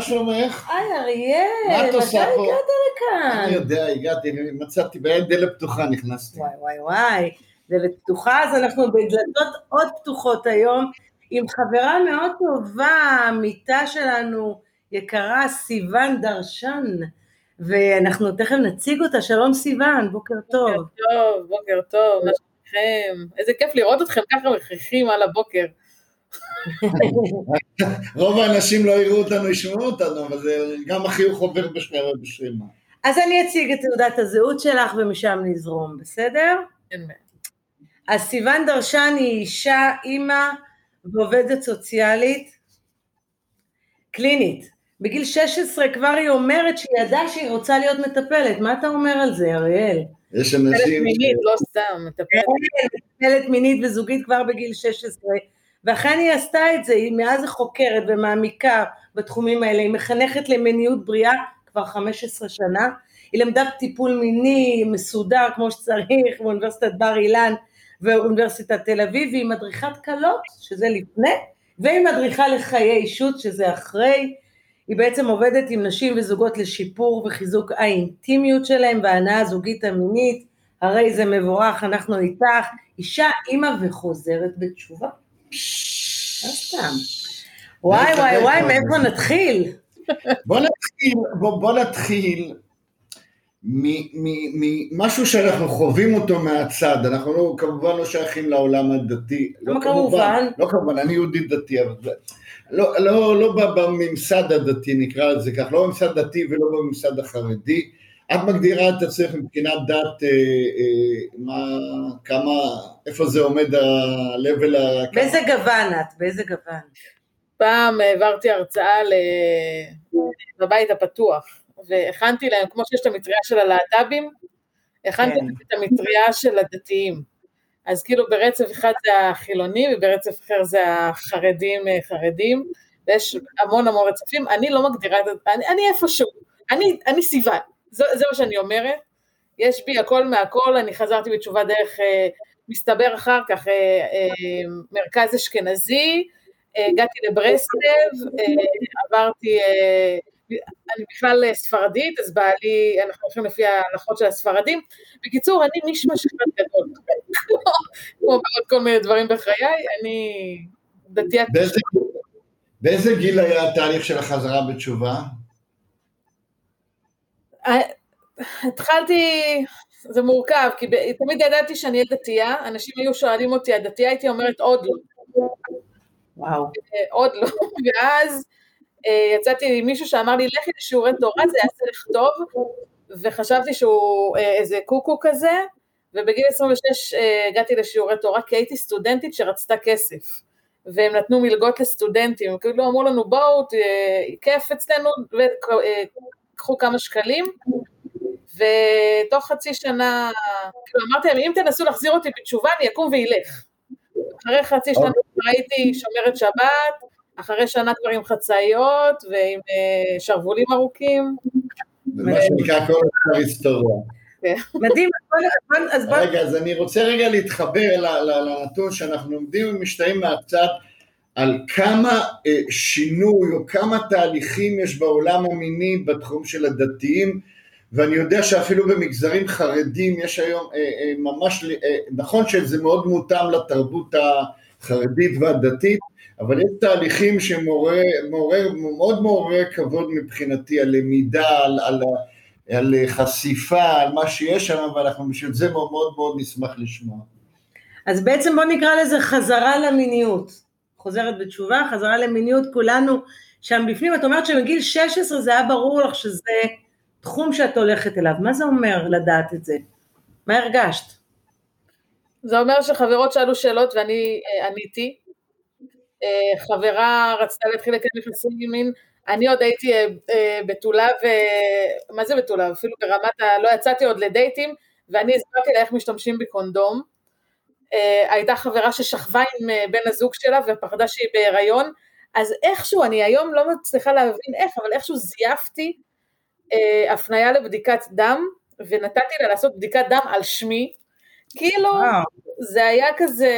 מה שלומך? היי אריאל, מתי? הגעת לכאן? אני יודע, הגעתי, מצאתי, בעין דלת פתוחה נכנסתי. וואי וואי וואי, דלת פתוחה, אז אנחנו בדלתות עוד פתוחות היום, עם חברה מאוד טובה, עמיתה שלנו, יקרה, סיוון דרשן, ואנחנו תכף נציג אותה, שלום סיוון, בוקר טוב. בוקר טוב, בוקר טוב, מה שלומכם? איזה כיף לראות אתכם ככה מכריחים על הבוקר. רוב האנשים לא יראו אותנו, ישמעו אותנו, אבל זה גם החיוך עובר. בשרימה. אז אני אציג את תעודת הזהות שלך ומשם נזרום, בסדר? אין בעיה. אז סיוון דרשן היא אישה, אימא ועובדת סוציאלית קלינית. בגיל 16 כבר היא אומרת שהיא ידעה שהיא רוצה להיות מטפלת. מה אתה אומר על זה, אריאל? יש מטפלת אנשים... מינית, לא סתם, מטפלת. מטפלת מינית וזוגית כבר בגיל 16, ואכן היא עשתה את זה, היא מאז חוקרת ומעמיקה בתחומים האלה, היא מחנכת למיניות בריאה כבר 15 שנה, היא למדה טיפול מיני מסודר כמו שצריך באוניברסיטת בר אילן ואוניברסיטת תל אביב, והיא מדריכת כלות, שזה לפני, והיא מדריכה לחיי אישות, שזה אחרי, היא בעצם עובדת עם נשים וזוגות לשיפור וחיזוק האינטימיות שלהם וההנאה הזוגית המינית, הרי זה מבורך, אנחנו איתך, אישה, אימא וחוזרת בתשובה. לא סתם. וואי וואי וואי, מאיפה נתחיל? בוא נתחיל, בוא, בוא נתחיל ממשהו שאנחנו חווים אותו מהצד, אנחנו לא, כמובן לא שייכים לעולם הדתי. לא כמובן? לא כמובן, אני יהודי דתי, אבל זה- לא, לא, לא בממסד הדתי נקרא לזה כך, לא בממסד דתי ולא בממסד החרדי. את מגדירה את עצמך מבחינת דת, אה, אה, מה, כמה, איפה זה עומד ה-level ה... באיזה גוון את? באיזה גוון? פעם העברתי הרצאה ל- בבית הפתוח, והכנתי להם, כמו שיש את המטריה של הלהט"בים, הכנתי כן. את המטריה של הדתיים. אז כאילו ברצף אחד זה החילונים, וברצף אחר זה החרדים אה, חרדים, ויש המון המון רצפים, אני לא מגדירה את זה, אני, אני איפשהו, אני, אני סיוון, זה, זה מה שאני אומרת, יש בי הכל מהכל, אני חזרתי בתשובה דרך, אה, מסתבר אחר כך, אה, אה, מרכז אשכנזי, הגעתי לברסלב, עברתי, אני בכלל ספרדית, אז בעלי, אנחנו הולכים לפי ההלכות של הספרדים. בקיצור, אני מישמש אחד גדול. כמו בעוד כל מיני דברים בחיי, אני דתיית... באיזה גיל היה התהליך של החזרה בתשובה? אה, התחלתי, זה מורכב, כי תמיד ידעתי שאני אהיה דתייה, אנשים היו שואלים אותי, את דתייה? הייתי אומרת עוד לא. וואו. אה, עוד לא, ואז אה, יצאתי עם מישהו שאמר לי, לכי לשיעורי תורה, זה יעשה לך טוב, וחשבתי שהוא איזה קוקו כזה, ובגיל 26 אה, הגעתי לשיעורי תורה, כי הייתי סטודנטית שרצתה כסף, והם נתנו מלגות לסטודנטים, כאילו אמרו לנו, בואו, כיף אצלנו, וקחו כמה שקלים, ותוך חצי שנה, כאילו אמרתי להם, אם תנסו להחזיר אותי בתשובה, אני אקום ואילך. אחרי חצי שנה כבר הייתי שומרת שבת, אחרי שנה כבר עם חצאיות ועם אה, שרוולים ארוכים. זה מה שנקרא כל השאר היסטוריה. מדהים, אז בוא- אז בוא... רגע, אז אני רוצה רגע להתחבר ל- ל- לנתון שאנחנו עומדים ומשתאים מהצד על כמה אה, שינוי או כמה תהליכים יש בעולם המיני בתחום של הדתיים, ואני יודע שאפילו במגזרים חרדים יש היום אה, אה, ממש, נכון שזה מאוד מותאם לתרבות החרדית והדתית, אבל יש תהליכים שמעורר מעורר- מאוד מעורר כבוד מבחינתי, הלמידה, על, על, על חשיפה, על מה שיש שם, ואנחנו בשביל זה מאוד מאוד נשמח לשמוע. אז בעצם בוא נקרא לזה חזרה למיניות. חוזרת בתשובה, חזרה למיניות, כולנו שם בפנים. את אומרת שמגיל 16 זה היה ברור לך שזה תחום שאת הולכת אליו. מה זה אומר לדעת את זה? מה הרגשת? זה אומר שחברות שאלו שאלות ואני אה, עניתי, אה, חברה רצתה להתחיל לקדם יחסים עם מין, אני עוד הייתי בתולה ו... מה זה בתולה? אפילו ברמת ה... לא יצאתי עוד לדייטים, ואני הסברתי לה איך משתמשים בקונדום. הייתה חברה ששכבה עם בן הזוג שלה ופחדה שהיא בהיריון, אז איכשהו, אני היום לא מצליחה להבין איך, אבל איכשהו זייפתי אה, הפנייה לבדיקת דם, ונתתי לה לעשות בדיקת דם על שמי, כאילו, וואו. זה היה כזה,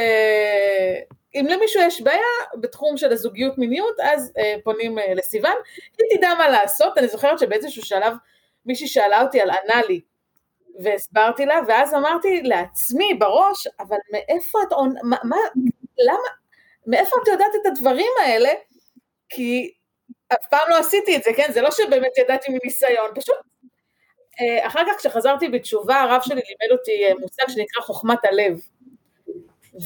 אם למישהו יש בעיה בתחום של הזוגיות מיניות, אז אה, פונים אה, לסיוון, היא תדע מה לעשות, אני זוכרת שבאיזשהו שלב מישהי שאלה אותי על אנאלי, והסברתי לה, ואז אמרתי לעצמי בראש, אבל מאיפה את, מה, מה, למה, מאיפה את יודעת את הדברים האלה? כי אף פעם לא עשיתי את זה, כן? זה לא שבאמת ידעתי מניסיון, פשוט אה, אחר כך כשחזרתי בתשובה, הרב שלי לימד אותי אה, מושג שנקרא חוכמת הלב.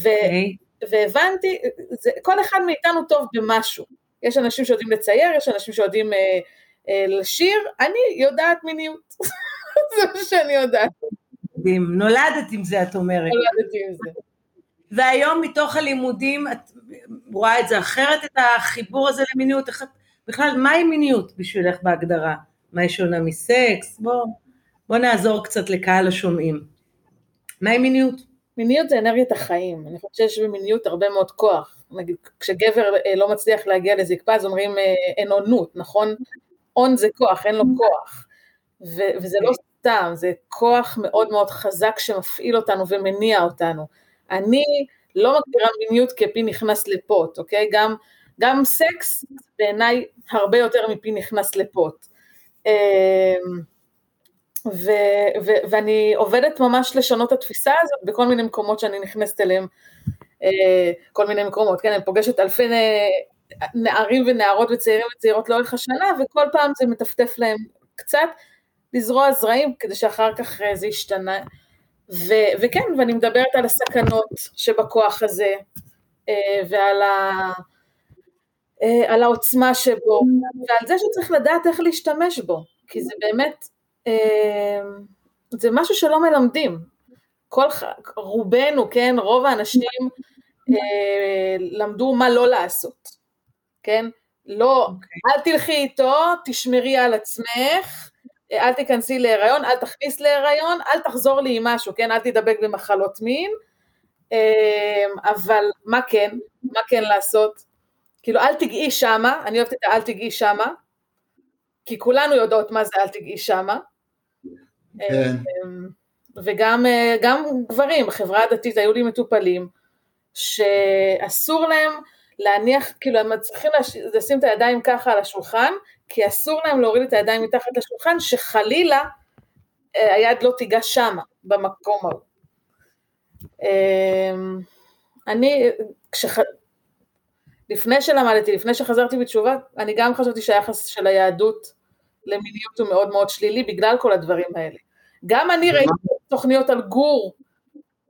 ו, okay. אוקיי. והבנתי, זה, כל אחד מאיתנו טוב במשהו. יש אנשים שיודעים לצייר, יש אנשים שיודעים אה, אה, לשיר, אני יודעת מיניות. זה מה שאני יודעת. נולדת עם זה, את אומרת. נולדתי עם זה. והיום מתוך הלימודים, את רואה את זה אחרת, את החיבור הזה למיניות? איך, בכלל, מהי מיניות בשבילך בהגדרה? מה היא שונה מסקס? בוא, בוא נעזור קצת לקהל השומעים. מהי מיניות? מיניות זה אנרגיית החיים, אני חושבת שיש במיניות הרבה מאוד כוח. נגיד, כשגבר אה, לא מצליח להגיע לזקפה, אז אומרים אה, אין עונות, נכון? און זה כוח, אין לו כוח. ו- וזה לא סתם, זה כוח מאוד מאוד חזק שמפעיל אותנו ומניע אותנו. אני לא מגדירה מיניות כפי נכנס לפוט, אוקיי? גם, גם סקס בעיניי הרבה יותר מפי נכנס לפוט. אמ, ו, ו, ואני עובדת ממש לשנות את התפיסה הזאת בכל מיני מקומות שאני נכנסת אליהם, אה, כל מיני מקומות, כן, אני פוגשת אלפי נערים ונערות וצעירים וצעירות לאורך השנה, וכל פעם זה מטפטף להם קצת, לזרוע זרעים כדי שאחר כך אה, זה ישתנה. ו, וכן, ואני מדברת על הסכנות שבכוח הזה, אה, ועל ה... אה, על העוצמה שבו, ועל זה שצריך לדעת איך להשתמש בו, כי זה באמת, זה משהו שלא מלמדים. כל, רובנו, כן, רוב האנשים למדו מה לא לעשות, כן? לא, okay. אוקיי. אל תלכי איתו, תשמרי על עצמך, אל תיכנסי להיריון, אל תכניס להיריון, אל תחזור לי עם משהו, כן? אל תדבק במחלות מין, אבל מה כן? מה כן לעשות? כאילו אל תגעי שמה, אני אוהבת את האל תגעי שמה, כי כולנו יודעות מה זה אל תגעי שמה. כן. אמ, וגם גם גברים, בחברה הדתית היו לי מטופלים שאסור להם להניח, כאילו הם צריכים לשים את הידיים ככה על השולחן, כי אסור להם להוריד את הידיים מתחת לשולחן, שחלילה אה, היד לא תיגע שמה, במקום ההוא. אמ, אני, כשח... לפני שלמדתי, לפני שחזרתי בתשובה, אני גם חשבתי שהיחס של היהדות למיניות הוא מאוד מאוד שלילי בגלל כל הדברים האלה. גם אני ראיתי תוכניות על גור,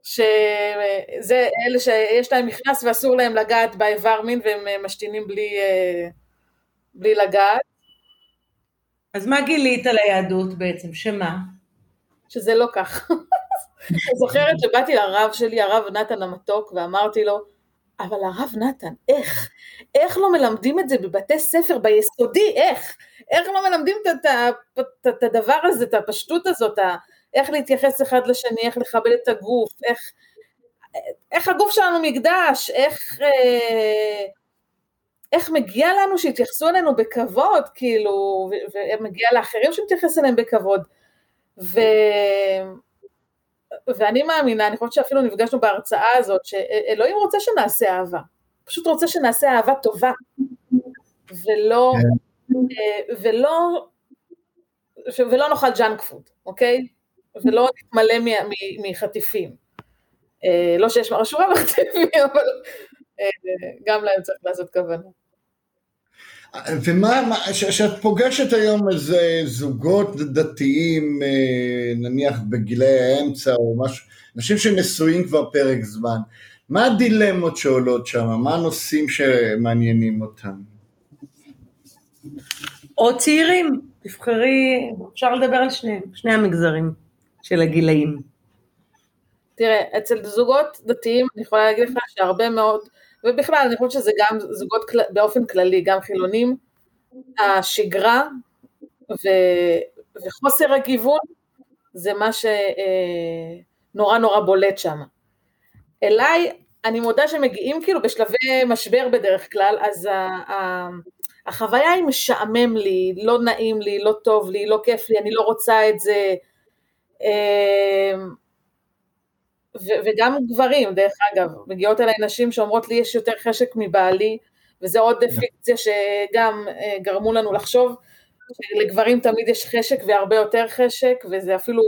שזה אלה שיש להם מכנס ואסור להם לגעת באיבר מין והם משתינים בלי, בלי לגעת. אז מה גילית על היהדות בעצם? שמה? שזה לא כך. אני זוכרת שבאתי לרב שלי, הרב נתן המתוק, ואמרתי לו, אבל הרב נתן, איך? איך לא מלמדים את זה בבתי ספר ביסודי? איך? איך לא מלמדים את, הדבר הזה, את הפשטות הזאת, איך להתייחס אחד לשני, איך לכבד את הגוף, איך, איך הגוף שלנו מקדש, איך, אה, איך מגיע לנו שיתייחסו אלינו בכבוד, כאילו, ומגיע לאחרים שמתייחס אליהם בכבוד. ו... ואני מאמינה, אני חושבת שאפילו נפגשנו בהרצאה הזאת, שאלוהים רוצה שנעשה אהבה, פשוט רוצה שנעשה אהבה טובה, ולא, ולא, ולא נאכל junk food, אוקיי? ולא נתמלא מחטיפים. אה, לא שיש רע בחטיפים, אבל אה, גם להם צריך לעשות כוונה. ומה, כשאת פוגשת היום איזה זוגות דתיים, אה, נניח בגילי האמצע או משהו, אנשים שנשואים כבר פרק זמן, מה הדילמות שעולות שם? מה הנושאים שמעניינים אותם? או צעירים, תבחרי, אפשר לדבר על שניהם, שני המגזרים של הגילאים. תראה, אצל זוגות דתיים אני יכולה להגיד לך שהרבה מאוד ובכלל, אני חושבת שזה גם זוגות באופן כללי, גם חילונים, השגרה ו, וחוסר הגיוון זה מה שנורא אה, נורא בולט שם. אליי, אני מודה שמגיעים כאילו בשלבי משבר בדרך כלל, אז ה, ה, החוויה היא משעמם לי, לא נעים לי, לא טוב לי, לא כיף לי, אני לא רוצה את זה. ו- וגם גברים, דרך אגב, מגיעות אליי נשים שאומרות לי יש יותר חשק מבעלי, וזה עוד פיקציה שגם אה, גרמו לנו לחשוב שלגברים תמיד יש חשק והרבה יותר חשק, וזה אפילו,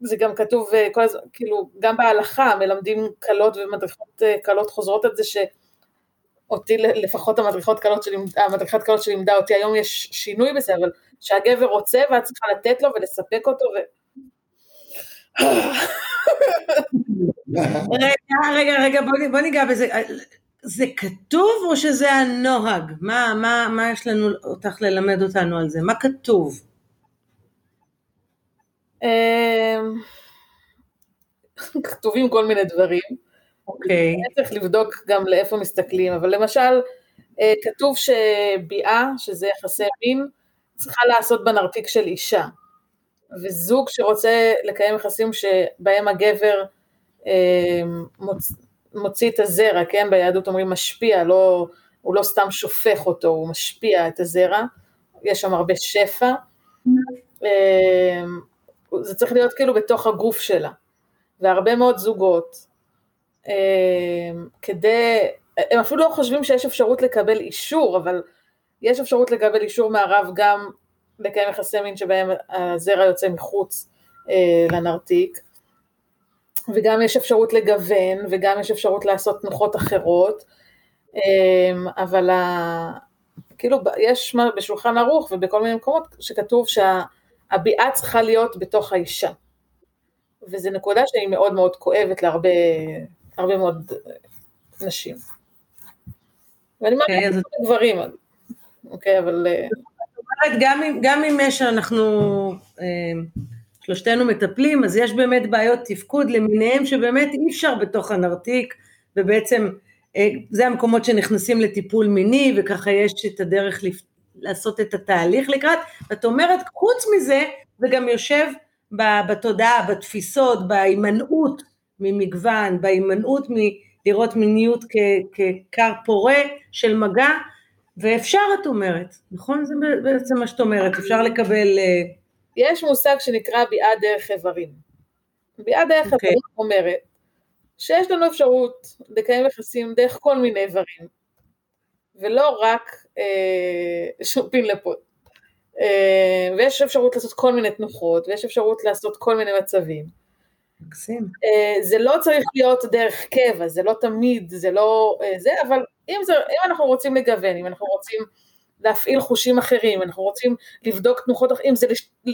זה גם כתוב אה, כל הזמן, כאילו, גם בהלכה מלמדים כלות ומדריכות אה, כלות חוזרות את זה שאותי לפחות המדריכות כלות שלימדה, המדריכת כלות שלימדה אותי, היום יש שינוי בזה, אבל שהגבר רוצה ואת צריכה לתת לו ולספק אותו ו... רגע, רגע, רגע, בוא, בוא ניגע בזה. זה כתוב או שזה הנוהג? מה, מה, מה יש לנו אותך ללמד אותנו על זה? מה כתוב? אמ, כתובים כל מיני דברים. אוקיי. Okay. צריך לבדוק גם לאיפה מסתכלים, אבל למשל, אה, כתוב שביאה, שזה יחסי מין, צריכה לעשות בנרתיק של אישה. וזוג שרוצה לקיים יחסים שבהם הגבר אה, מוצ... מוציא את הזרע, כן, ביהדות אומרים משפיע, לא, הוא לא סתם שופך אותו, הוא משפיע את הזרע, יש שם הרבה שפע, אה, זה צריך להיות כאילו בתוך הגוף שלה, והרבה מאוד זוגות, אה, כדי, הם אפילו לא חושבים שיש אפשרות לקבל אישור, אבל יש אפשרות לקבל אישור מהרב גם לקיים יחסי מין שבהם הזרע יוצא מחוץ אה, לנרתיק, וגם יש אפשרות לגוון, וגם יש אפשרות לעשות תנוחות אחרות, אה, אבל ה... כאילו יש בשולחן ערוך ובכל מיני מקומות שכתוב שהביאה צריכה להיות בתוך האישה. וזו נקודה שהיא מאוד מאוד כואבת להרבה מאוד נשים. ואני אומרת, okay. גברים, אוקיי, אבל... אומרת, גם אם, גם יש, אנחנו אה, שלושתנו מטפלים, אז יש באמת בעיות תפקוד למיניהם שבאמת אי אפשר בתוך הנרתיק, ובעצם אה, זה המקומות שנכנסים לטיפול מיני, וככה יש את הדרך. לעשות את התהליך לקראת, ואת אומרת, חוץ מזה, זה גם יושב בתודעה, בתפיסות, בהימנעות ממגוון, בהימנעות מלראות מיניות ככר פורה של מגע, ואפשר את אומרת, נכון? זה בעצם מה שאת אומרת, אפשר לקבל... אה, יש מושג שנקרא ביאה דרך איברים. ביאה דרך okay. אוקיי. איברים אומרת שיש לנו אפשרות לקיים יחסים דרך כל מיני איברים, ולא רק אה, שופין לפה. אה, ויש אפשרות לעשות כל מיני תנוחות, ויש אפשרות לעשות כל מיני מצבים. מקסים. אה, זה לא צריך להיות דרך קבע, זה לא תמיד, זה לא אה, זה, אבל אם, זה, אם אנחנו רוצים לגוון, אם אנחנו רוצים להפעיל חושים אחרים, אנחנו רוצים לבדוק תנוחות אם זה, לש... את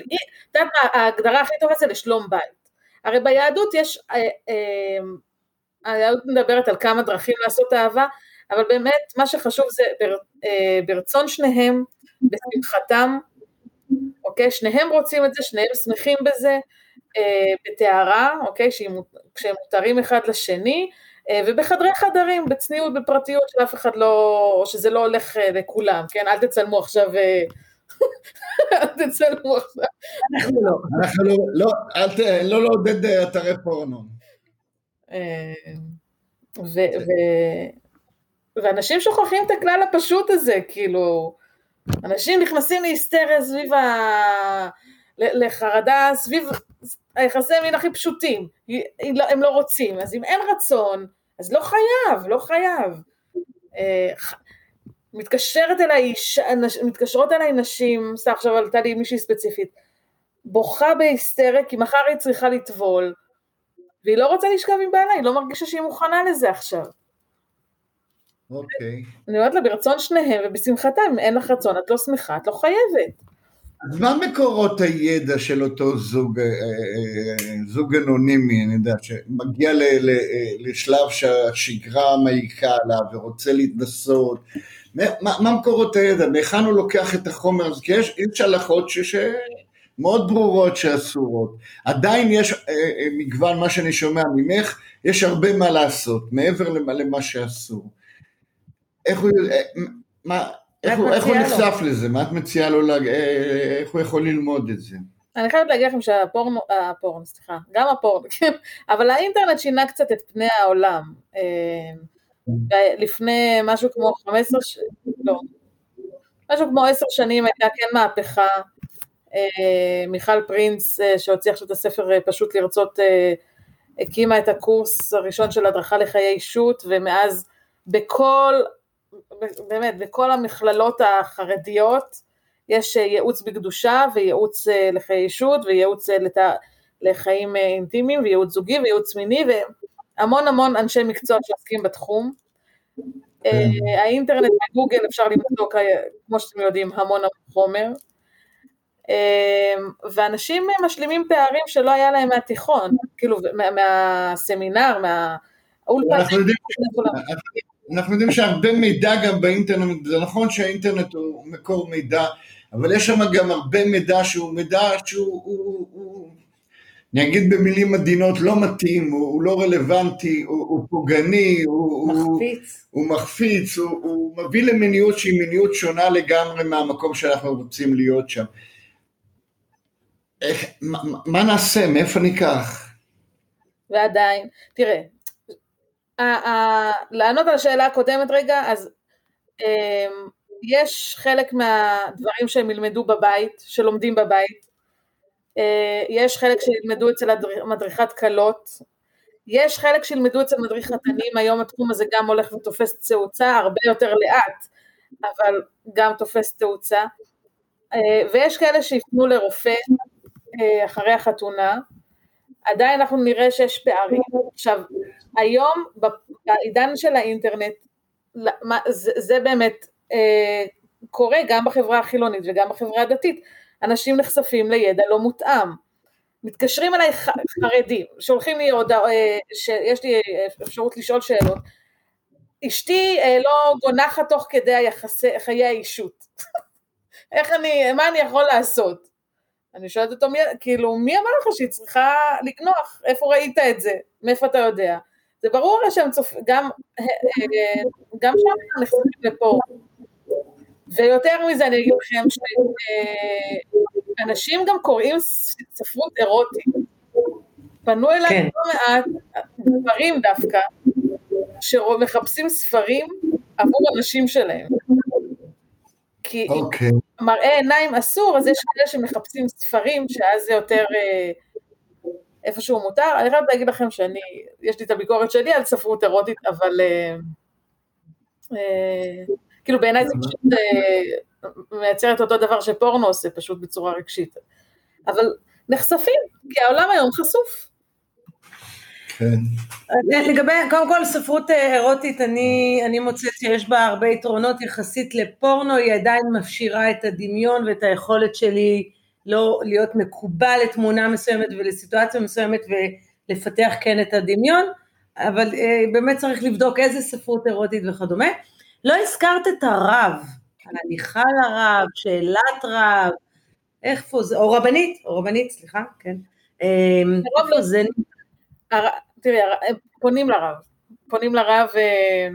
יודעת מה, ההגדרה הכי טובה זה לשלום בית. הרי ביהדות יש, אה, היהדות מדברת על כמה דרכים לעשות אהבה, אבל באמת מה שחשוב זה בר, ברצון שניהם, בשמחתם, אוקיי? שניהם רוצים את זה, שניהם שמחים בזה, בטהרה, אוקיי? כשהם מותרים אחד לשני, אה, ובחדרי חדרים, בצניעות, בפרטיות, שאף אחד לא, או שזה לא הולך אה, לכולם, כן? אל תצלמו עכשיו, אה, אל תצלמו עכשיו. אנחנו לא. אנחנו לא, לא, אל ת... לא לעודד אתרי פורנו. ואנשים שוכחים את הכלל הפשוט הזה, כאילו, אנשים נכנסים להיסטריה סביב ה... לחרדה סביב היחסי מין הכי פשוטים, לא, הם לא רוצים, אז אם אין רצון, אז לא חייב, לא חייב. אה, מתקשרת אליי, מתקשרות אליי נשים, סתם עכשיו עלתה לי מישהי ספציפית, בוכה בהיסטריה כי מחר היא צריכה לטבול, והיא לא רוצה לשכב עם בעלה, היא לא מרגישה שהיא מוכנה לזה עכשיו. אוקיי. אני אומרת לה, ברצון שניהם ובשמחתם, אם אין לך רצון, את לא שמחה, את לא חייבת. אז מה מקורות הידע של אותו זוג, אה, אה, זוג אנונימי, אני יודע, שמגיע ל, ל, לשלב שהשגרה מעיקה עליו ורוצה להתנסות, מה, מה מקורות הידע, מהיכן הוא לוקח את החומר? כי יש, יש הלכות ש, מאוד ברורות שאסורות. עדיין יש אה, אה, מגוון, מה שאני שומע ממך, יש הרבה מה לעשות, מעבר למה שאסור. איך הוא, אה, מה, איך הוא, איך הוא נחשף לזה? מה את מציעה לו, לה, איך הוא יכול ללמוד את זה? אני חייבת להגיד לכם שהפורנו, הפורנו, סליחה, גם הפורנו, כן, אבל האינטרנט שינה קצת את פני העולם. לפני משהו כמו 15, לא, משהו כמו עשר שנים הייתה כן מהפכה, אה, מיכל פרינס אה, שהוציאה עכשיו את הספר אה, פשוט לרצות, הקימה את הקורס הראשון של הדרכה לחיי אישות ומאז בכל, באמת בכל המכללות החרדיות יש ייעוץ בקדושה וייעוץ לחיי אישות וייעוץ לת... לחיים אינטימיים וייעוץ זוגי וייעוץ מיני והמון המון אנשי מקצוע שעוסקים בתחום כן. אה, האינטרנט בגוגל אפשר למצוא, כמו שאתם יודעים, המון המון חומר. אה, ואנשים משלימים פערים שלא היה להם מהתיכון, כאילו מהסמינר, מהאולפן. אנחנו יודעים שהרבה מידע גם באינטרנט, זה נכון שהאינטרנט הוא מקור מידע, אבל יש שם גם הרבה מידע שהוא מידע שהוא הוא, הוא, אני אגיד במילים עדינות, לא מתאים, הוא, הוא לא רלוונטי, הוא, הוא פוגעני, הוא מחפיץ, הוא, הוא, מחפיץ הוא, הוא מביא למיניות שהיא מיניות שונה לגמרי מהמקום שאנחנו רוצים להיות שם. איך, מה, מה נעשה, מאיפה ניקח? ועדיין, תראה, לענות על השאלה הקודמת רגע, אז אמ, יש חלק מהדברים שהם ילמדו בבית, שלומדים בבית, אה, יש חלק שילמדו אצל מדריכת כלות, יש חלק שילמדו אצל מדריך חתנים, היום התחום הזה גם הולך ותופס תאוצה, הרבה יותר לאט, אבל גם תופס תאוצה, אה, ויש כאלה שיפנו לרופא אה, אחרי החתונה, עדיין אנחנו נראה שיש פערים. עכשיו, היום בעידן של האינטרנט, זה, באמת קורה גם בחברה החילונית וגם בחברה הדתית, אנשים נחשפים לידע לא מותאם. מתקשרים אליי חרדים, שולחים לי הודעה, אה, שיש לי אפשרות לשאול שאלות, אשתי אה, לא גונחת תוך כדי היחסי, חיי האישות. איך אני, מה אני יכול לעשות? אני שואלת אותו, מי, כאילו, מי אמר לך שהיא צריכה לקנוח? איפה ראית את זה? מאיפה אתה יודע? זה ברור שהם צופים, גם, אה, גם שם נחשפים לפה. ויותר מזה אני אגיד לכם שאנשים גם קוראים ספרות אירוטית. פנו אליי כן. לא מעט גברים דווקא, שמחפשים ספרים עבור הנשים שלהם. כי okay. אוקיי. מראה עיניים אסור, אז יש כאלה שמחפשים ספרים, שאז זה יותר אה, איפשהו מותר. אני חייבת להגיד לכם שאני, יש לי את הביקורת שלי על ספרות אירוטית, אבל... אה, אה, כאילו בעיניי זה פשוט אה, מייצר את אותו דבר שפורנו עושה, פשוט בצורה רגשית. אבל נחשפים, כי העולם היום חשוף. כן. לגבי, קודם כל ספרות אה, אירוטית, אני, אני מוצאת שיש בה הרבה יתרונות יחסית לפורנו, היא עדיין מפשירה את הדמיון ואת היכולת שלי לא להיות מקובל לתמונה מסוימת ולסיטואציה מסוימת ולפתח כן את הדמיון, אבל אה, באמת צריך לבדוק איזה ספרות אירוטית וכדומה. לא הזכרת את הרב, הליכה לרב, שאלת רב, איפה זה, או רבנית, או רבנית, סליחה, כן. איפה זה? תראי, פונים לרב, פונים לרב אה,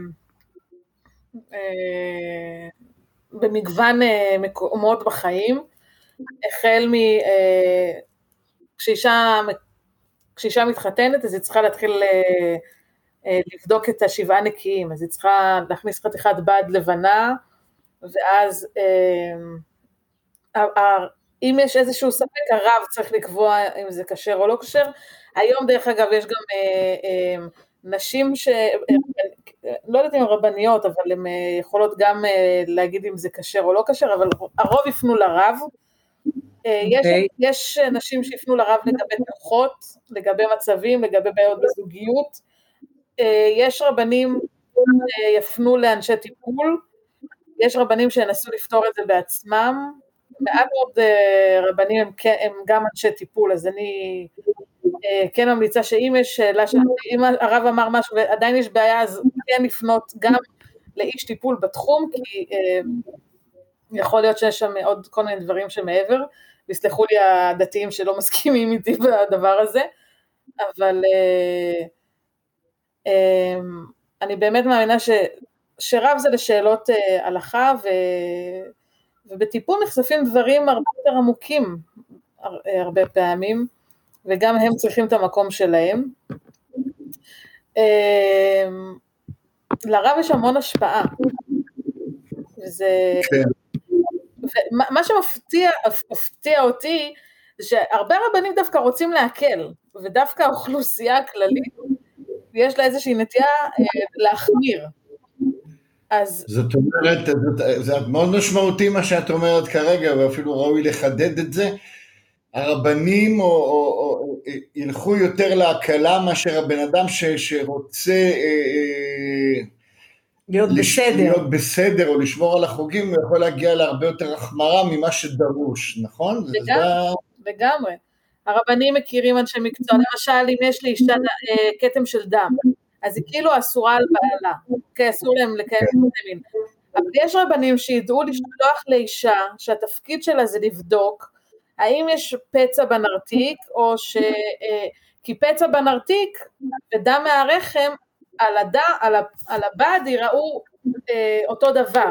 אה, במגוון אה, מקומות בחיים, החל מ... כשאישה מתחתנת אז היא צריכה להתחיל לבדוק את השבעה נקיים, אז היא צריכה להכניס חתיכת בד לבנה, ואז אם יש איזשהו ספק, הרב צריך לקבוע אם זה כשר או לא כשר. היום דרך אגב יש גם אה, נשים ש... לא יודעת אם הן רבניות, אבל הן יכולות גם להגיד אם זה כשר או לא כשר, אבל הרוב יפנו לרב. Okay. יש, אוקיי. יש נשים שיפנו לרב לגבי תוחות, לגבי מצבים, לגבי בעיות בזוגיות, אה, יש רבנים שיפנו לאנשי טיפול, יש רבנים שינסו לפתור את זה בעצמם, מעט מאוד אה, רבנים הם, הם גם אנשי טיפול, אז אני אה, כן ממליצה שאם יש שאלה, אם הרב אמר משהו ועדיין יש בעיה, אז כן לפנות גם לאיש טיפול בתחום, כי יכול להיות שיש שם עוד כל מיני דברים שמעבר, ויסלחו לי הדתיים שלא מסכימים איתי בדבר הזה, אבל אה, אה, אני באמת מאמינה ש, שרב זה לשאלות אה, הלכה, ו, ובטיפול נחשפים דברים הרבה יותר עמוקים הרבה פעמים, וגם הם צריכים את המקום שלהם. לרב יש המון השפעה, וזה... כן. מה שמפתיע אותי, זה שהרבה רבנים דווקא רוצים להקל, ודווקא האוכלוסייה הכללית, יש לה איזושהי נטייה אה, להחמיר. אז... זאת אומרת, זה מאוד משמעותי מה שאת אומרת כרגע, ואפילו ראוי לחדד את זה. הרבנים או, או, או, ילכו יותר להקלה מאשר הבן אדם ש, שרוצה אה, אה, להיות לש... בסדר. להיות בסדר או לשמור על החוגים, הוא יכול להגיע להרבה יותר החמרה ממה שדרוש, נכון? לגמרי, לגמרי. הרבנים מכירים אנשי מקצוע, למשל אם יש לאישה אה, כתם של דם, אז היא כאילו אסורה על בעלה, כי אסור להם לקיים את מין. אבל יש רבנים שידעו לשלוח לאישה שהתפקיד שלה זה לבדוק האם יש פצע בנרתיק, או ש... אה, כי פצע בנרתיק ודם מהרחם על, הד... על, ה... על הבד יראו אה, אותו דבר,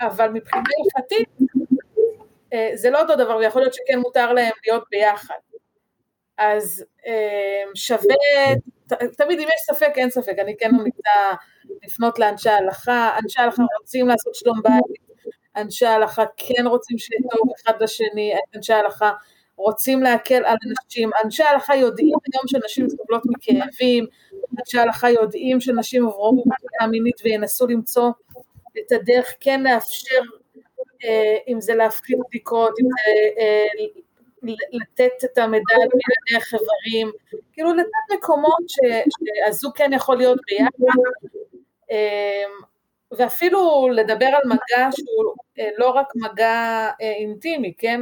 אבל מבחינה הלכתית אה, זה לא אותו דבר, ויכול להיות שכן מותר להם להיות ביחד. אז אה, שווה, ת, תמיד אם יש ספק אין ספק, אני כן ממליצה לפנות לאנשי ההלכה, אנשי ההלכה רוצים לעשות שלום בית, אנשי ההלכה כן רוצים שיהיה טוב אחד לשני, אנשי ההלכה רוצים להקל על אנשים, אנשי ההלכה יודעים היום שנשים סובלות מכאבים, אנשי ההלכה יודעים שנשים עוברו פגיעה מינית וינסו למצוא את הדרך כן לאפשר, אה, אם זה להפחית בדיקות, אם זה אה, לתת את המידע על בלעדי החברים, כאילו לתת מקומות שהזוג כן יכול להיות ביחד, אה, ואפילו לדבר על מגע שהוא אה, לא רק מגע אה, אינטימי, כן?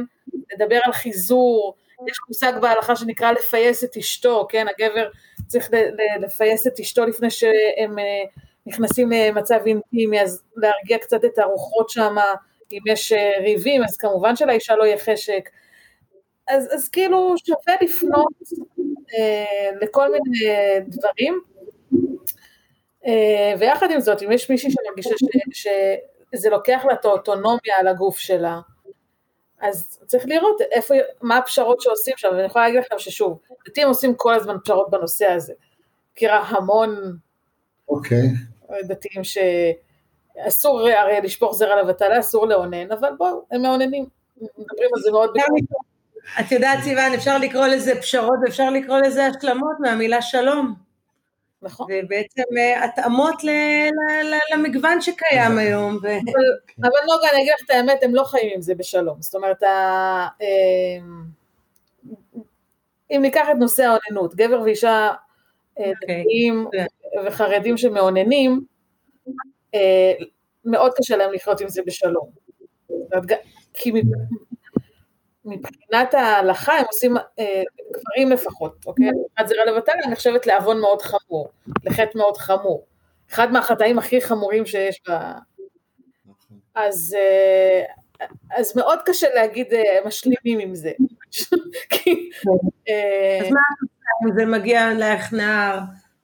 לדבר על חיזור, יש מושג בהלכה שנקרא לפייס את אשתו, כן? הגבר צריך לפייס את אשתו לפני שהם אה, נכנסים למצב אינטימי, אז להרגיע קצת את הרוחות שם, אם יש ריבים, אז כמובן שלאישה לא יהיה חשק. אז, אז כאילו שווה לפנות אה, לכל מיני דברים. אה, ויחד עם זאת, אם יש מישהי שמרגישה שזה לוקח לה את האוטונומיה על הגוף שלה, אז צריך לראות איפה, מה הפשרות שעושים שם, ואני יכולה להגיד לכם ששוב, דתיים עושים כל הזמן פשרות בנושא הזה. מכירה המון okay. אוקיי. דתיים שאסור הרי לשפוך זרע לבטלה, אסור לאונן, אבל בואו, הם מאוננים, מדברים על זה מאוד בקרוב. את יודעת סיוון, אפשר לקרוא לזה פשרות ואפשר לקרוא לזה השלמות מהמילה שלום. נכון. ובעצם אה, התאמות ל, ל, ל, למגוון שקיים היום. ו... אבל, אבל נוגה, אני אגיד לך את האמת, הם לא חיים עם זה בשלום. זאת אומרת, ה, אמ, אם ניקח את נושא האוננות, גבר ואישה. אה, אוקיי. דתיים okay. וחרדים שמאוננים, אה, מאוד קשה להם לחיות עם זה בשלום. כי מבחינת ההלכה הם עושים, אה, גברים לפחות, אוקיי? מבחינת זרע לבטל אני נחשבת לעוון מאוד חמור, לחטא מאוד חמור. אחד מהחטאים הכי חמורים שיש ב... אז, אה, אז מאוד קשה להגיד אה, משלימים עם זה. אז מה אם זה מגיע לך נער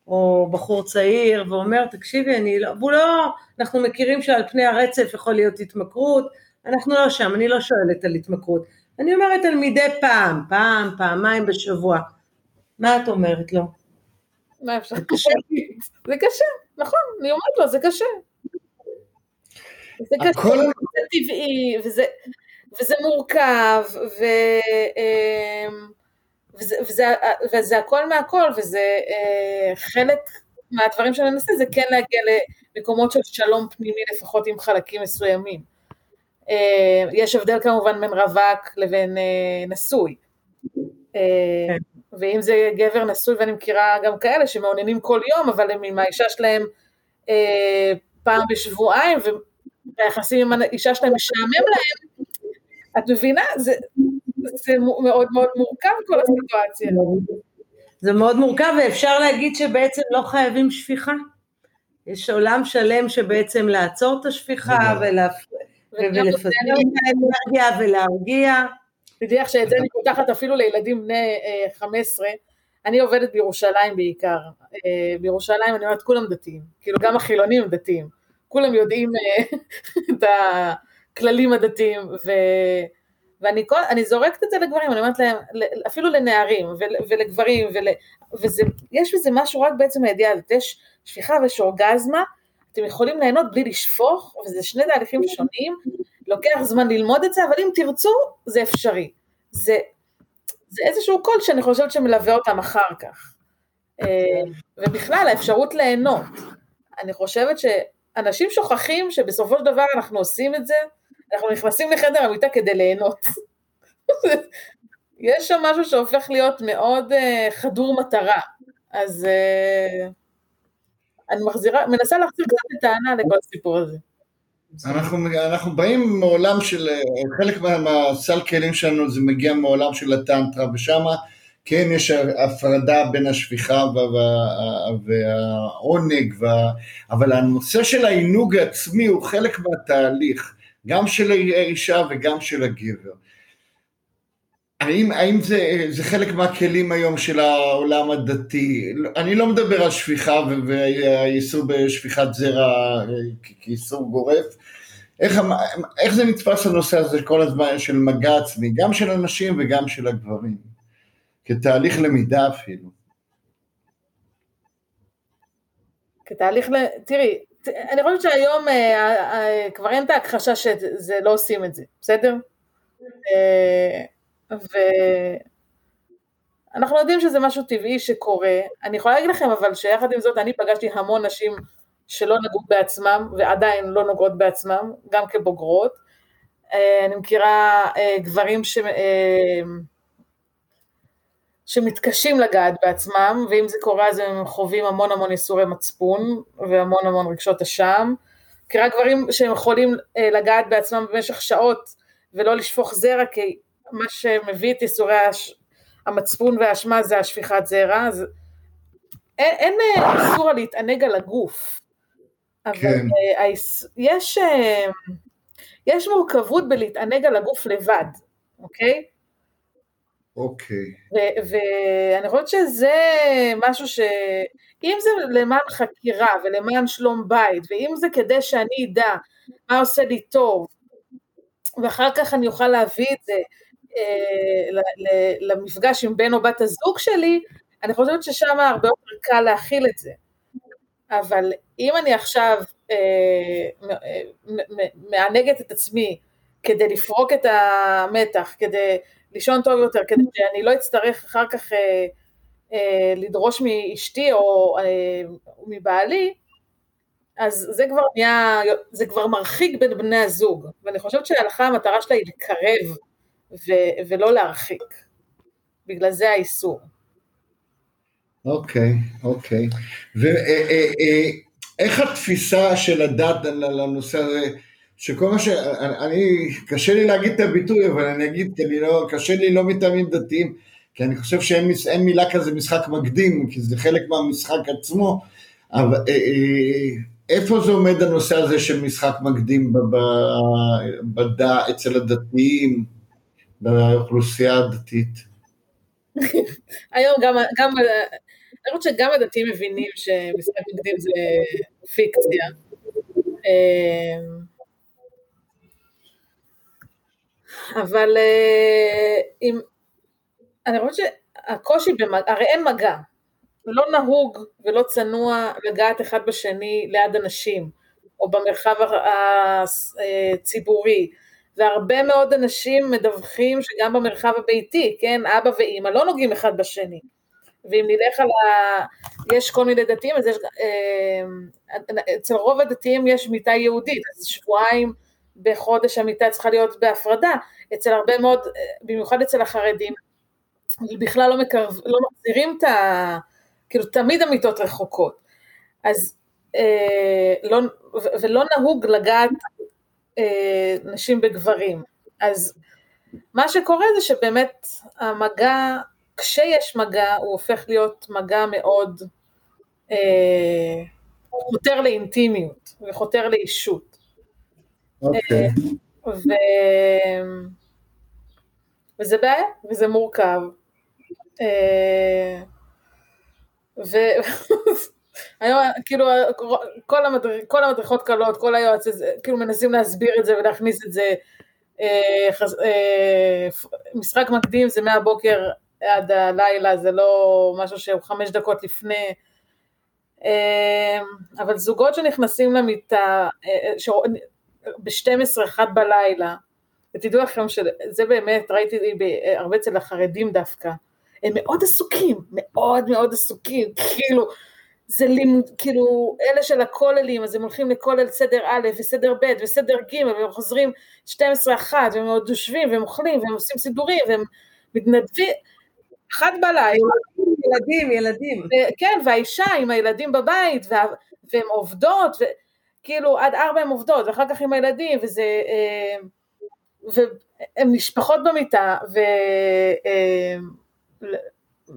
או בחור צעיר ואומר תקשיבי אני לא, והוא לא, אנחנו מכירים שעל פני הרצף יכול להיות התמכרות, אנחנו לא שם, אני לא שואלת על התמכרות, אני אומרת על מדי פעם, פעם, פעמיים בשבוע. מה את אומרת לו? מה אפשר? זה קשה, נכון, אני אומרת לו, זה קשה. זה קשה, זה טבעי, וזה, וזה מורכב, ו, אמ, וזה, וזה, וזה הכל מהכל, וזה אה, חלק מהדברים שאני מנסה, זה כן להגיע למקומות של שלום פנימי לפחות עם חלקים מסוימים. אה, יש הבדל כמובן בין רווק לבין אה, נשוי. אה, כן. ואם זה גבר נשוי, ואני מכירה גם כאלה שמעוננים כל יום, אבל הם עם האישה שלהם פעם בשבועיים, והיחסים עם האישה שלהם משעמם להם, את מבינה? זה, זה מאוד מאוד מורכב כל הסיטואציה. זה מאוד מורכב, ואפשר להגיד שבעצם לא חייבים שפיכה. יש עולם שלם שבעצם לעצור את השפיכה ולהפ... ולפזר את האנרגיה ולהרגיע. תדעי איך שאת זה אני פותחת אפילו לילדים בני 15, אני עובדת בירושלים בעיקר, בירושלים אני אומרת כולם דתיים, כאילו גם החילונים דתיים, כולם יודעים את הכללים הדתיים, ו... ואני כל, זורקת את זה לגברים, אני אומרת להם, אפילו לנערים ולגברים, ול, ויש בזה משהו רק בעצם הידיעה הזאת, יש שפיכה ויש אורגזמה, אתם יכולים ליהנות בלי לשפוך, וזה שני תהליכים שונים, לוקח זמן ללמוד את זה, אבל אם תרצו, זה אפשרי. זה, זה איזשהו קול שאני חושבת שמלווה אותם אחר כך. אה, ובכלל, האפשרות ליהנות. אני חושבת שאנשים שוכחים שבסופו של דבר אנחנו עושים את זה, אנחנו נכנסים לחדר המיטה כדי ליהנות. יש שם משהו שהופך להיות מאוד uh, חדור מטרה, אז uh, אני מחזירה, מנסה להחזיר קצת את הענה לכל הסיפור הזה. אנחנו, אנחנו באים מעולם של, חלק מהסל כלים שלנו זה מגיע מעולם של הטנטרה, ושם כן יש הפרדה בין השפיכה והעונג, וה, אבל הנושא של העינוג העצמי הוא חלק מהתהליך. גם של האישה וגם של הגבר. האם, האם זה, זה חלק מהכלים היום של העולם הדתי? אני לא מדבר על שפיכה והאיסור בשפיכת זרע כאיסור גורף. איך, איך זה נתפס הנושא הזה כל הזמן של מגע עצמי, גם של הנשים וגם של הגברים? כתהליך למידה אפילו. כתהליך. תראי, אני חושבת שהיום אה, אה, כבר אין את ההכחשה שזה לא עושים את זה, בסדר? אה, ואנחנו יודעים שזה משהו טבעי שקורה, אני יכולה להגיד לכם אבל שיחד עם זאת אני פגשתי המון נשים שלא נגעו בעצמם ועדיין לא נוגעות בעצמם, גם כבוגרות, אני מכירה גברים ש... שמתקשים לגעת בעצמם, ואם זה קורה אז הם חווים המון המון ייסורי מצפון והמון המון רגשות אשם. כי רק גברים שהם יכולים אה, לגעת בעצמם במשך שעות ולא לשפוך זרע, כי מה שמביא את ייסורי הש... המצפון והאשמה זה השפיכת זרע, אז אין, אין אה, איסור להתענג על הגוף, אבל כן. אה, יש, יש מורכבות בלהתענג על הגוף לבד, אוקיי? אוקיי. ואני חושבת שזה משהו ש... אם זה למען חקירה ולמען שלום בית, ואם זה כדי שאני אדע מה עושה לי טוב, ואחר כך אני אוכל להביא את זה אה, למפגש עם בן או בת הזוג שלי, אני חושבת ששם הרבה יותר קל להכיל את זה. אבל אם אני עכשיו אה, מענגת את עצמי כדי לפרוק את המתח, כדי לישון טוב יותר, כדי שאני לא אצטרך אחר כך אה, אה, לדרוש מאשתי או אה, מבעלי, אז זה כבר נהיה, זה כבר מרחיק בין בני הזוג, ואני חושבת שההלכה המטרה שלה היא לקרב ו- ולא להרחיק, בגלל זה האיסור. אוקיי, אוקיי. ואיך אה, אה, אה, התפיסה של הדת לנושא הזה, שכל מה ש... אני, קשה לי להגיד את הביטוי, אבל אני אגיד, כי אני לא, קשה לי לא מטעמים דתיים, כי אני חושב שאין אין מילה כזה משחק מקדים, כי זה חלק מהמשחק עצמו, אבל איפה זה עומד הנושא הזה של משחק מקדים בדע, אצל הדתיים, באוכלוסייה הדתית? היום גם, גם, אני חושבת שגם הדתיים מבינים שמשחק מקדים זה פיקציה. אה, אבל אם, אה, אני חושבת שהקושי במגע, הרי אין מגע, לא נהוג ולא צנוע לגעת אחד בשני ליד אנשים, או במרחב הציבורי, והרבה מאוד אנשים מדווחים שגם במרחב הביתי, כן, אבא ואימא לא נוגעים אחד בשני. ואם נלך על ה... יש כל מיני דתיים, אז יש... אה, אצל רוב הדתיים יש מיטה יהודית, אז שבועיים בחודש המיטה צריכה להיות בהפרדה, אצל הרבה מאוד, במיוחד אצל החרדים, בכלל לא, מקרב, לא מחזירים את ה... כאילו תמיד המיטות רחוקות, אז אה, לא, ולא נהוג לגעת אה, נשים בגברים, אז מה שקורה זה שבאמת המגע, כשיש מגע הוא הופך להיות מגע מאוד אה, חותר לאינטימיות וחותר לאישות. אוקיי. וזה בעיה, וזה מורכב. אה, ו... היום כאילו כל, המדריכ, כל המדריכות קלות, כל היועצים, כאילו מנסים להסביר את זה ולהכניס את זה, אה, אה, משחק מקדים זה מהבוקר עד הלילה, זה לא משהו שהוא חמש דקות לפני, אה, אבל זוגות שנכנסים למיטה ב-12, 1 בלילה, ותדעו לכם שזה באמת, ראיתי הרבה אצל החרדים דווקא, הם מאוד עסוקים, מאוד מאוד עסוקים, כאילו, זה לימוד, כאילו, אלה של הכוללים, אז הם הולכים לכולל סדר א' וסדר ב' וסדר ג' והם חוזרים 12-1 והם עוד יושבים והם אוכלים והם עושים סידורים והם מתנדבים, אחת בלילה. ילדים, ילדים. כן, והאישה עם הילדים בבית וה, והן עובדות, וכאילו עד ארבע הן עובדות, ואחר כך עם הילדים, וזה... אה, והן נשפחות במיטה, ו... אה,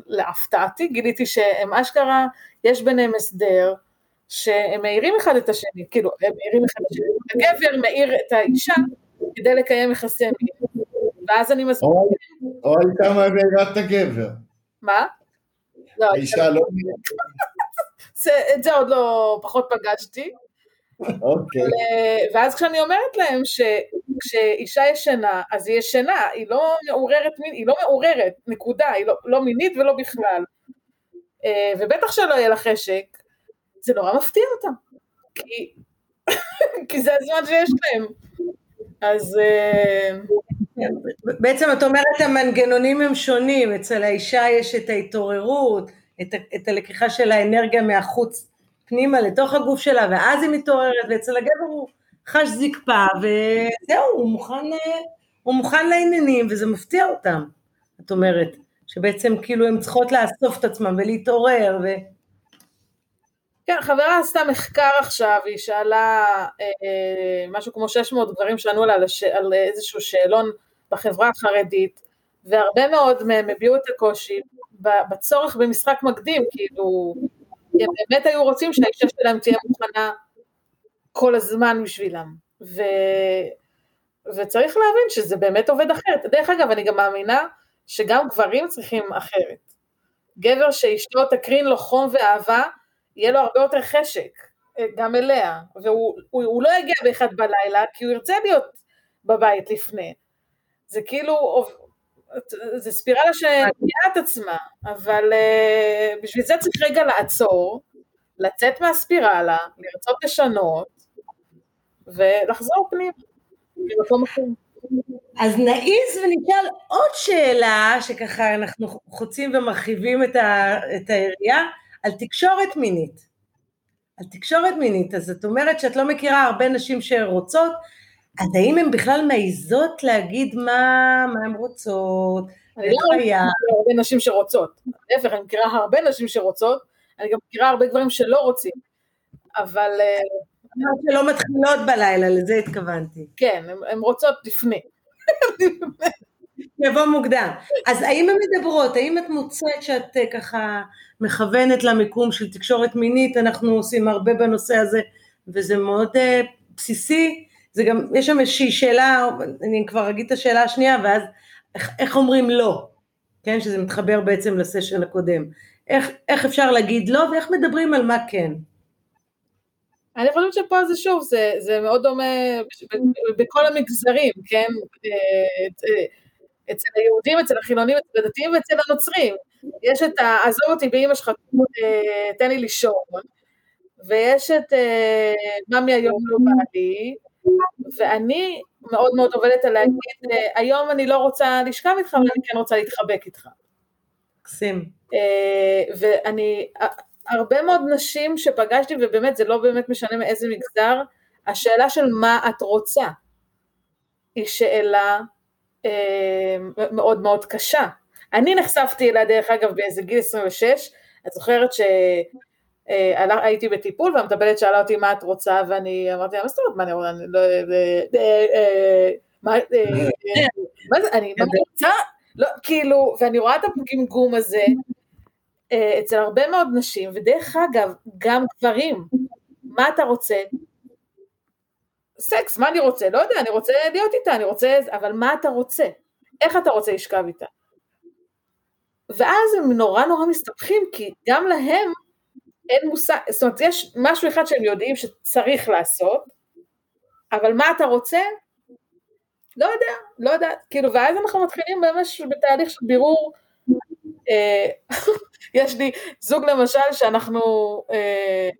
להפתעתי גיליתי שהם אשכרה, יש ביניהם הסדר שהם מעירים אחד את השני, כאילו הם מעירים אחד את השני, הגבר מעיר את האישה כדי לקיים יחסי מין, ואז אני מסבירה. או על כמה מעירה את הגבר. מה? לא, האישה לא... את זה עוד לא, פחות פגשתי. אוקיי. ואז כשאני אומרת להם שכשאישה ישנה, אז היא ישנה, היא לא מעוררת, היא לא מעוררת, נקודה, היא לא, לא מינית ולא בכלל. אה, ובטח שלא יהיה לה חשק, זה נורא מפתיע אותם, כי, כי זה הזמן שיש להם. אז... אה, בעצם את אומרת המנגנונים הם שונים, אצל האישה יש את ההתעוררות, את, את הלקיחה של האנרגיה מהחוץ פנימה לתוך הגוף שלה, ואז היא מתעוררת, ואצל הגבר הוא חש זקפה, וזהו, הוא מוכן, הוא מוכן לעניינים, וזה מפתיע אותם, את אומרת, שבעצם כאילו הן צריכות לאסוף את עצמם ולהתעורר, ו... כן, חברה עשתה מחקר עכשיו, היא שאלה אה, משהו כמו 600 גברים שענו לה על, הש... על איזשהו שאלון בחברה החרדית, והרבה מאוד מהם הביעו את הקושי בצורך במשחק מקדים, כאילו, הם באמת היו רוצים שהאישה שלהם תהיה מוכנה כל הזמן בשבילם. ו... וצריך להבין שזה באמת עובד אחרת. דרך אגב, אני גם מאמינה שגם גברים צריכים אחרת. גבר שאשתו תקרין לו חום ואהבה, יהיה לו הרבה יותר חשק, אה, גם אליה, והוא הוא, הוא לא יגיע באחד בלילה, כי הוא ירצה להיות בבית לפני. זה כאילו, זה ספירלה שמביאה את עצמה, אבל uh, בשביל זה צריך רגע לעצור, לצאת מהספירלה, לרצות לשנות, ולחזור פנימה, למקום אחר. אז נעיז ונשאל עוד שאלה, שככה אנחנו חוצים ומרחיבים את, ה, את היריעה, על תקשורת מינית. על תקשורת מינית, אז את אומרת שאת לא מכירה הרבה נשים שרוצות, אז האם הן בכלל מעיזות להגיד מה, מה הן רוצות? אני לא מכירה הרבה נשים שרוצות, להפך, אני מכירה הרבה נשים שרוצות, אני גם מכירה הרבה גברים שלא רוצים, אבל... אה, שלא מתחילות בלילה, לזה התכוונתי. כן, הן רוצות לפני. יבוא מוקדם. אז האם הן מדברות, האם את מוצאת שאת אה, ככה מכוונת למיקום של תקשורת מינית, אנחנו עושים הרבה בנושא הזה, וזה מאוד uh, בסיסי, זה גם, יש שם איזושהי שאלה, אני כבר אגיד את השאלה השנייה, ואז איך, איך אומרים לא, כן, שזה מתחבר בעצם לסשן הקודם. איך, איך אפשר להגיד לא, ואיך מדברים על מה כן. אני חושבת שפה זה שוב, זה, זה מאוד דומה בכל המגזרים, כן? אצל היהודים, אצל החילונים, אצל הדתיים ואצל הנוצרים. יש את ה... עזוב אותי באמא שלך, תן לי לישון, ויש את אה, ממי היום לא בא לי, ואני מאוד מאוד עובדת על להגיד, אה, היום אני לא רוצה לשכב איתך, אבל אני כן רוצה להתחבק איתך. מקסים. אה, ואני, הרבה מאוד נשים שפגשתי, ובאמת זה לא באמת משנה מאיזה מגזר, השאלה של מה את רוצה, היא שאלה אה, מאוד מאוד קשה. אני נחשפתי אליה דרך אגב באיזה גיל 26, את זוכרת ש... אה, הייתי בטיפול והמטפלת שאלה אותי מה את רוצה ואני אמרתי לה מה זאת אומרת מה אני רוצה, לא... אה, אה, מה זה, אני רוצה, לא, כאילו, ואני רואה את הגמגום הזה אצל הרבה מאוד נשים, ודרך אגב, גם גברים, מה אתה רוצה? סקס, מה אני רוצה? לא יודע, אני רוצה להיות איתה, אני רוצה, אבל מה אתה רוצה? איך אתה רוצה לשכב איתה? ואז הם נורא נורא מסתבכים, כי גם להם אין מושג, זאת אומרת, יש משהו אחד שהם יודעים שצריך לעשות, אבל מה אתה רוצה? לא יודע, לא יודע, כאילו, ואז אנחנו מתחילים ממש בתהליך של בירור. אה, יש לי זוג למשל שאנחנו, אה,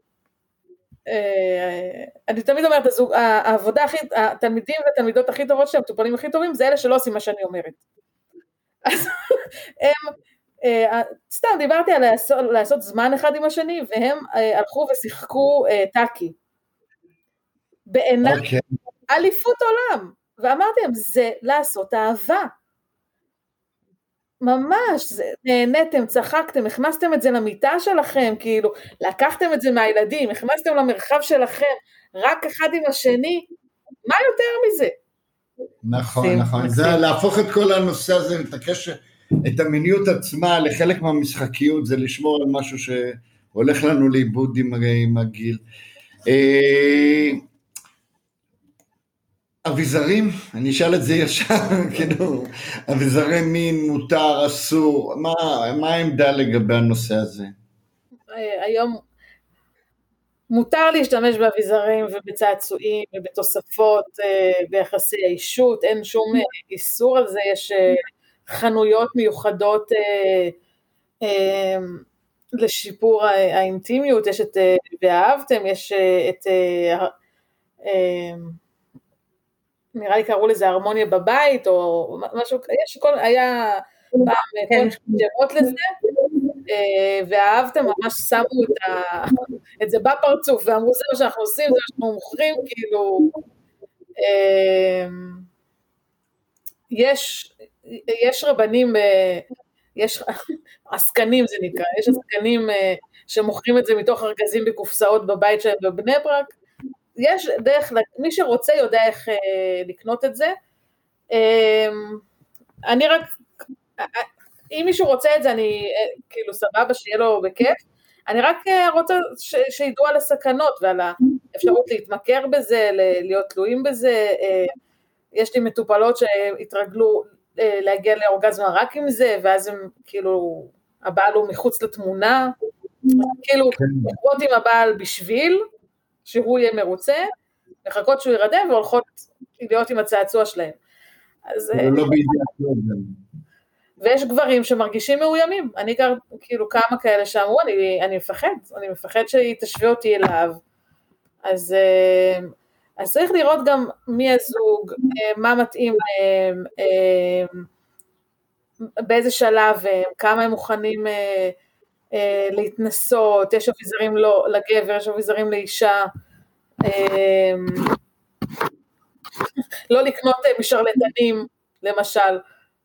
אה, אני תמיד אומרת, הזוג, העבודה הכי, התלמידים והתלמידות הכי טובות שלהם, המטופלים הכי טובים, זה אלה שלא עושים מה שאני אומרת. אז הם, סתם דיברתי על לעשות, לעשות זמן אחד עם השני, והם הלכו ושיחקו טאקי. בעיניי, okay. אוקיי. אליפות עולם. ואמרתי להם, זה לעשות אהבה. ממש, זה, נהניתם, צחקתם, הכנסתם את זה למיטה שלכם, כאילו, לקחתם את זה מהילדים, הכנסתם למרחב שלכם, רק אחד עם השני, מה יותר מזה? נכון, נכון, זה להפוך את כל הנושא הזה, את הקשר, את המיניות עצמה לחלק מהמשחקיות, זה לשמור על משהו שהולך לנו לאיבוד עם, עם הגיל. אה, אביזרים, אני אשאל את זה ישר, כאילו, אביזרי מין מותר, אסור, מה, מה העמדה לגבי הנושא הזה? היום מותר להשתמש באביזרים ובצעצועים ובתוספות אה, ביחסי האישות, אין שום איסור על זה, יש אה, חנויות מיוחדות אה, לשיפור האינטימיות, יש את ואהבתם, יש את נראה לי קראו לזה הרמוניה בבית, או משהו, יש כל, היה פעם כן. כל שמות לזה, אה, ואהבתם, ממש שמו את, ה, את זה בפרצוף, ואמרו זה מה שאנחנו עושים, זה מה שאנחנו מוכרים, כאילו, אה, יש, יש רבנים, אה, יש עסקנים זה נקרא, יש עסקנים שמוכרים את זה מתוך ארגזים בקופסאות בבית שלהם בבני ברק, יש דרך, מי שרוצה יודע איך אה, לקנות את זה. אה, אני רק, אם מישהו רוצה את זה, אני אה, כאילו סבבה, שיהיה לו בכיף. אני רק אה, רוצה ש, שידעו על הסכנות ועל האפשרות להתמכר בזה, להיות תלויים בזה. אה, יש לי מטופלות שהתרגלו אה, להגיע לאורגזמה רק עם זה, ואז הם כאילו, הבעל הוא מחוץ לתמונה. כאילו, כן. עם הבעל בשביל, שהוא יהיה מרוצה, מחכות שהוא ירדם והולכות להיות עם הצעצוע שלהם. אז... אה, לא ויש גברים שמרגישים מאוימים, אני גר, כאילו כמה כאלה שאמרו, אני, אני מפחד, אני מפחד שהיא תשווה אותי אליו, אז, אה, אז צריך לראות גם מי הזוג, אה, מה מתאים להם, באיזה שלב הם, כמה הם מוכנים אה, להתנסות, יש אביזרים לא, לגבר, יש אביזרים לאישה, אה, לא לקנות אה, משרלטנים למשל,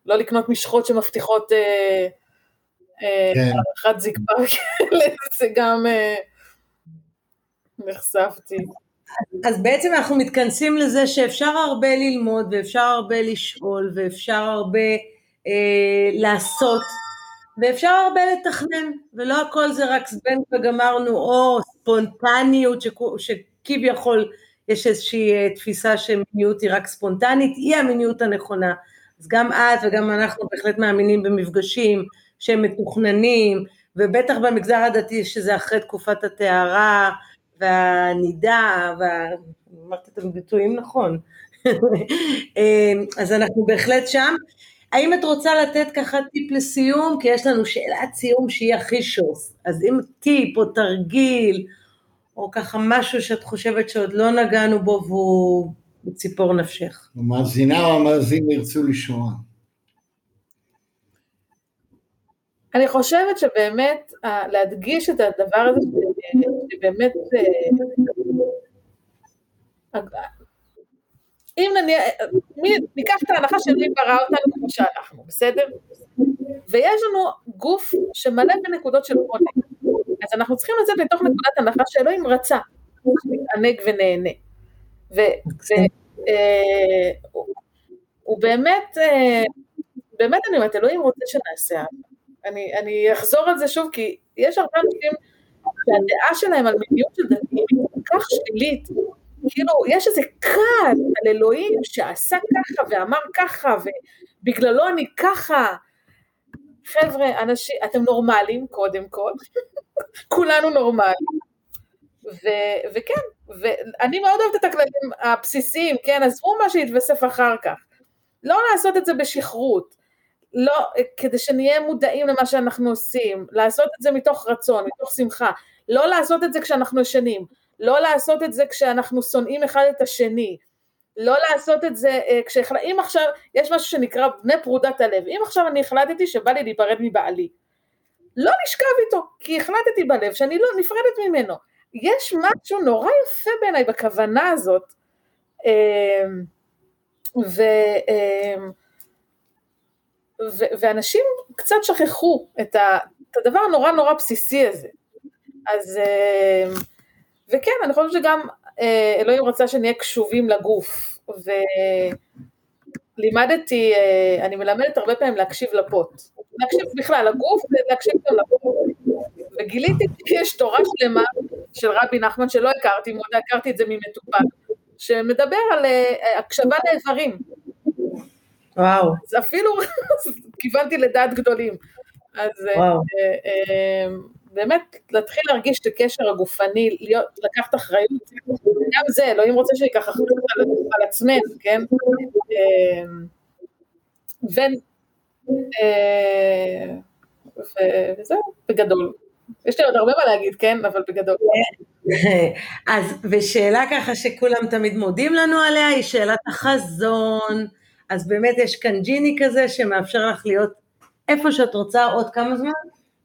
לא לקנות משחות שמבטיחות הערכת כן. זקפה, זה גם נחשפתי. אז בעצם אנחנו מתכנסים לזה שאפשר הרבה ללמוד ואפשר הרבה לשאול ואפשר הרבה אה, לעשות ואפשר הרבה לתכנן, ולא הכל זה רק זבנג וגמרנו, או ספונטניות שכביכול יש איזושהי אה, תפיסה שמיניות היא רק ספונטנית, היא המיניות הנכונה. אז גם את וגם אנחנו בהחלט מאמינים במפגשים שהם מתוכננים, ובטח במגזר הדתי שזה אחרי תקופת הטהרה והנידה, ואמרתי את הביטויים נכון. אה, אז אנחנו בהחלט שם, האם את רוצה לתת ככה טיפ לסיום? כי יש לנו שאלת סיום שהיא הכי שוס. אז אם טיפ או תרגיל, או ככה משהו שאת חושבת שעוד לא נגענו בו והוא בציפור נפשך. המאזינה או המאזין ירצו לשמוע. אני חושבת שבאמת להדגיש את הדבר הזה, שבאמת אה, אם נניח, ניקח את ההנחה שמי ברא אותנו כמו שאנחנו, בסדר? ויש לנו גוף שמלא בנקודות של עונג, אז אנחנו צריכים לצאת מתוך נקודת הנחה שאלוהים רצה, מתענג ונהנה. והוא אה, באמת, אה, באמת אני אומרת, אלוהים רוצה שנעשה אני, אני אחזור על זה שוב, כי יש הרבה אנשים שהדעה שלהם על מיניות של דתיים היא כל כך שלילית, כאילו, יש איזה כעס על אלוהים שעשה ככה ואמר ככה, ובגללו אני ככה. חבר'ה, אנשים, אתם נורמלים קודם כל, כולנו נורמלים. ו- וכן, ואני מאוד אוהבת את הכללים הבסיסיים, כן, עזבו מה שיתווסף אחר כך. לא לעשות את זה בשכרות, לא, כדי שנהיה מודעים למה שאנחנו עושים, לעשות את זה מתוך רצון, מתוך שמחה, לא לעשות את זה כשאנחנו ישנים, לא לעשות את זה כשאנחנו שונאים אחד את השני, לא לעשות את זה אה, כשהחלט... אם עכשיו, יש משהו שנקרא בני פרודת הלב, אם עכשיו אני החלטתי שבא לי להיפרד מבעלי, לא נשכב איתו, כי החלטתי בלב שאני לא נפרדת ממנו. יש משהו נורא יפה בעיניי בכוונה הזאת, אמ, ו, אמ, ו, ואנשים קצת שכחו את, ה, את הדבר הנורא נורא בסיסי הזה. אז, אמ, וכן, אני חושבת שגם אה, אלוהים רצה שנהיה קשובים לגוף, ולימדתי, אה, אני מלמדת הרבה פעמים להקשיב לפוט, להקשיב בכלל לגוף ולהקשיב גם לפוט, וגיליתי שיש תורה שלמה של רבי נחמן שלא הכרתי, מאוד הכרתי את זה ממטופל, שמדבר על אה, הקשבה לאיברים. וואו. אז אפילו כיוונתי לדעת גדולים. אז וואו. באמת להתחיל להרגיש את הקשר הגופני, להיות, לקחת אחריות, גם זה, אלוהים רוצה שניקח אחריות על, על עצמנו, כן? ו... וזהו, בגדול. יש לי עוד הרבה מה להגיד, כן? אבל בגדול. אז, ושאלה ככה שכולם תמיד מודים לנו עליה, היא שאלת החזון. אז באמת יש כאן ג'יני כזה שמאפשר לך להיות איפה שאת רוצה עוד כמה זמן?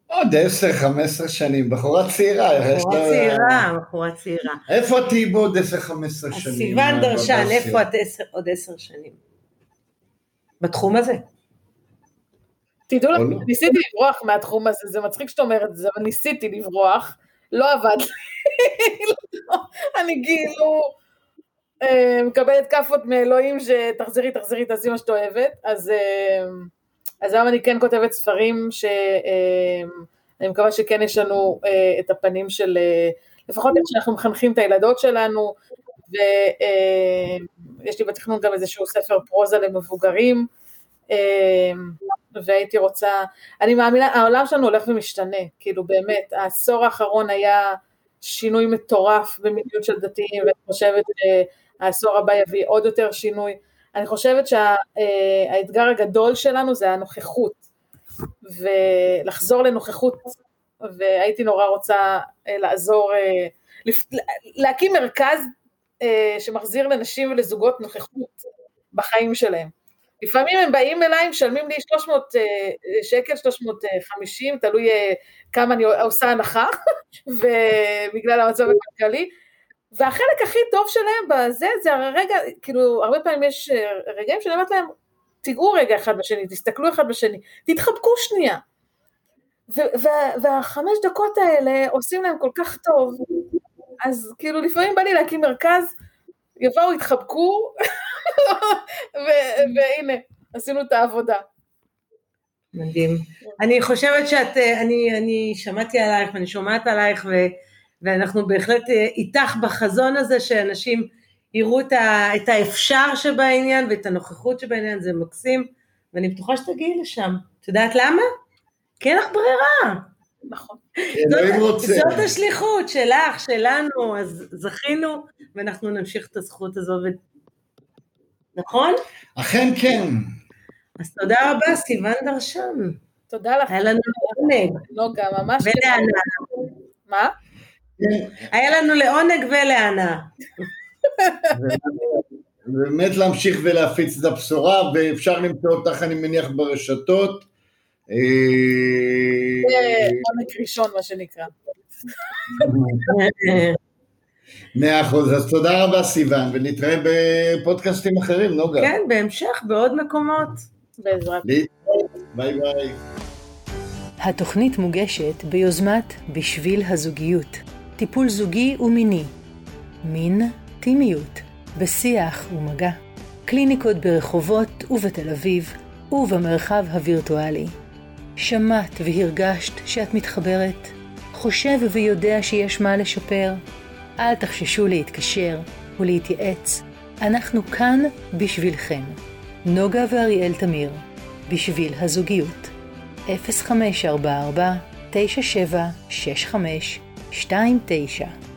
עוד עשר, חמש עשרה שנים, בחורה צעירה. בחורה צעירה, בחורה צעירה. איפה את תהיי בעוד עשר, חמש עשרה שנים? סיוון דרשן, איפה את עוד עשר שנים? בתחום הזה. תדעו לכם, ניסיתי לברוח מהתחום הזה, זה מצחיק שאת אומרת את זה, אבל ניסיתי לברוח, לא עבד לי, אני כאילו מקבלת כאפות מאלוהים שתחזרי, תחזרי, תעשי מה שאת אוהבת, אז... אז היום אני כן כותבת ספרים שאני מקווה שכן יש לנו אה, את הפנים של, אה, לפחות איך שאנחנו מחנכים את הילדות שלנו, ויש לי בתכנון גם איזשהו ספר פרוזה למבוגרים, והייתי רוצה, אני מאמינה, העולם שלנו הולך ומשתנה, כאילו באמת, העשור האחרון היה שינוי מטורף במדיניות של דתיים, ואני חושבת שהעשור הבא יביא עוד יותר שינוי. אני חושבת שהאתגר הגדול שלנו זה הנוכחות, ולחזור לנוכחות, והייתי נורא רוצה אה, לעזור, אה, להקים מרכז אה, שמחזיר לנשים ולזוגות נוכחות בחיים שלהם. לפעמים הם באים אליי, משלמים לי 300 שקל, 350, תלוי כמה אני עושה הנחה, ובגלל המצב הכלכלי, והחלק הכי טוב שלהם בזה, זה הרגע, כאילו, הרבה פעמים יש אה, רגעים שאני אומרת להם, תיגעו רגע אחד בשני, תסתכלו אחד בשני, תתחבקו שנייה. והחמש דקות האלה עושים להם כל כך טוב, אז כאילו לפעמים בא לי להקים מרכז, יבואו, יתחבקו, והנה, עשינו את העבודה. מדהים. אני חושבת שאת, אה, אני, אני שמעתי עלייך ואני שומעת עלייך, ו... ואנחנו בהחלט אה, איתך בחזון הזה שאנשים יראו את, ה, את האפשר שבעניין ואת הנוכחות שבעניין, זה מקסים, ואני בטוחה שתגיעי לשם. את יודעת למה? כי אין לך ברירה. נכון. זאת, זאת השליחות שלך, שלנו, אז זכינו, ואנחנו נמשיך את הזכות הזו. ו... נכון? אכן כן. אז תודה רבה, סיוון דרשן. תודה לך. היה לנו עונג. נוגה, ממש. ולענה. מה? היה לנו לעונג ולהנאה. באמת להמשיך ולהפיץ את הבשורה, ואפשר למצוא אותך, אני מניח, ברשתות. זה עונג ראשון, מה שנקרא. מאה אחוז, אז תודה רבה סיוון, ונתראה בפודקאסטים אחרים, נוגה. כן, בהמשך, בעוד מקומות. בעזרת. ביי ביי. התוכנית מוגשת ביוזמת בשביל הזוגיות. טיפול זוגי ומיני, מין, טימיות, בשיח ומגע, קליניקות ברחובות ובתל אביב ובמרחב הווירטואלי. שמעת והרגשת שאת מתחברת? חושב ויודע שיש מה לשפר? אל תחששו להתקשר, ולהתייעץ, אנחנו כאן בשבילכם. נוגה ואריאל תמיר, בשביל הזוגיות. 0544 9765 29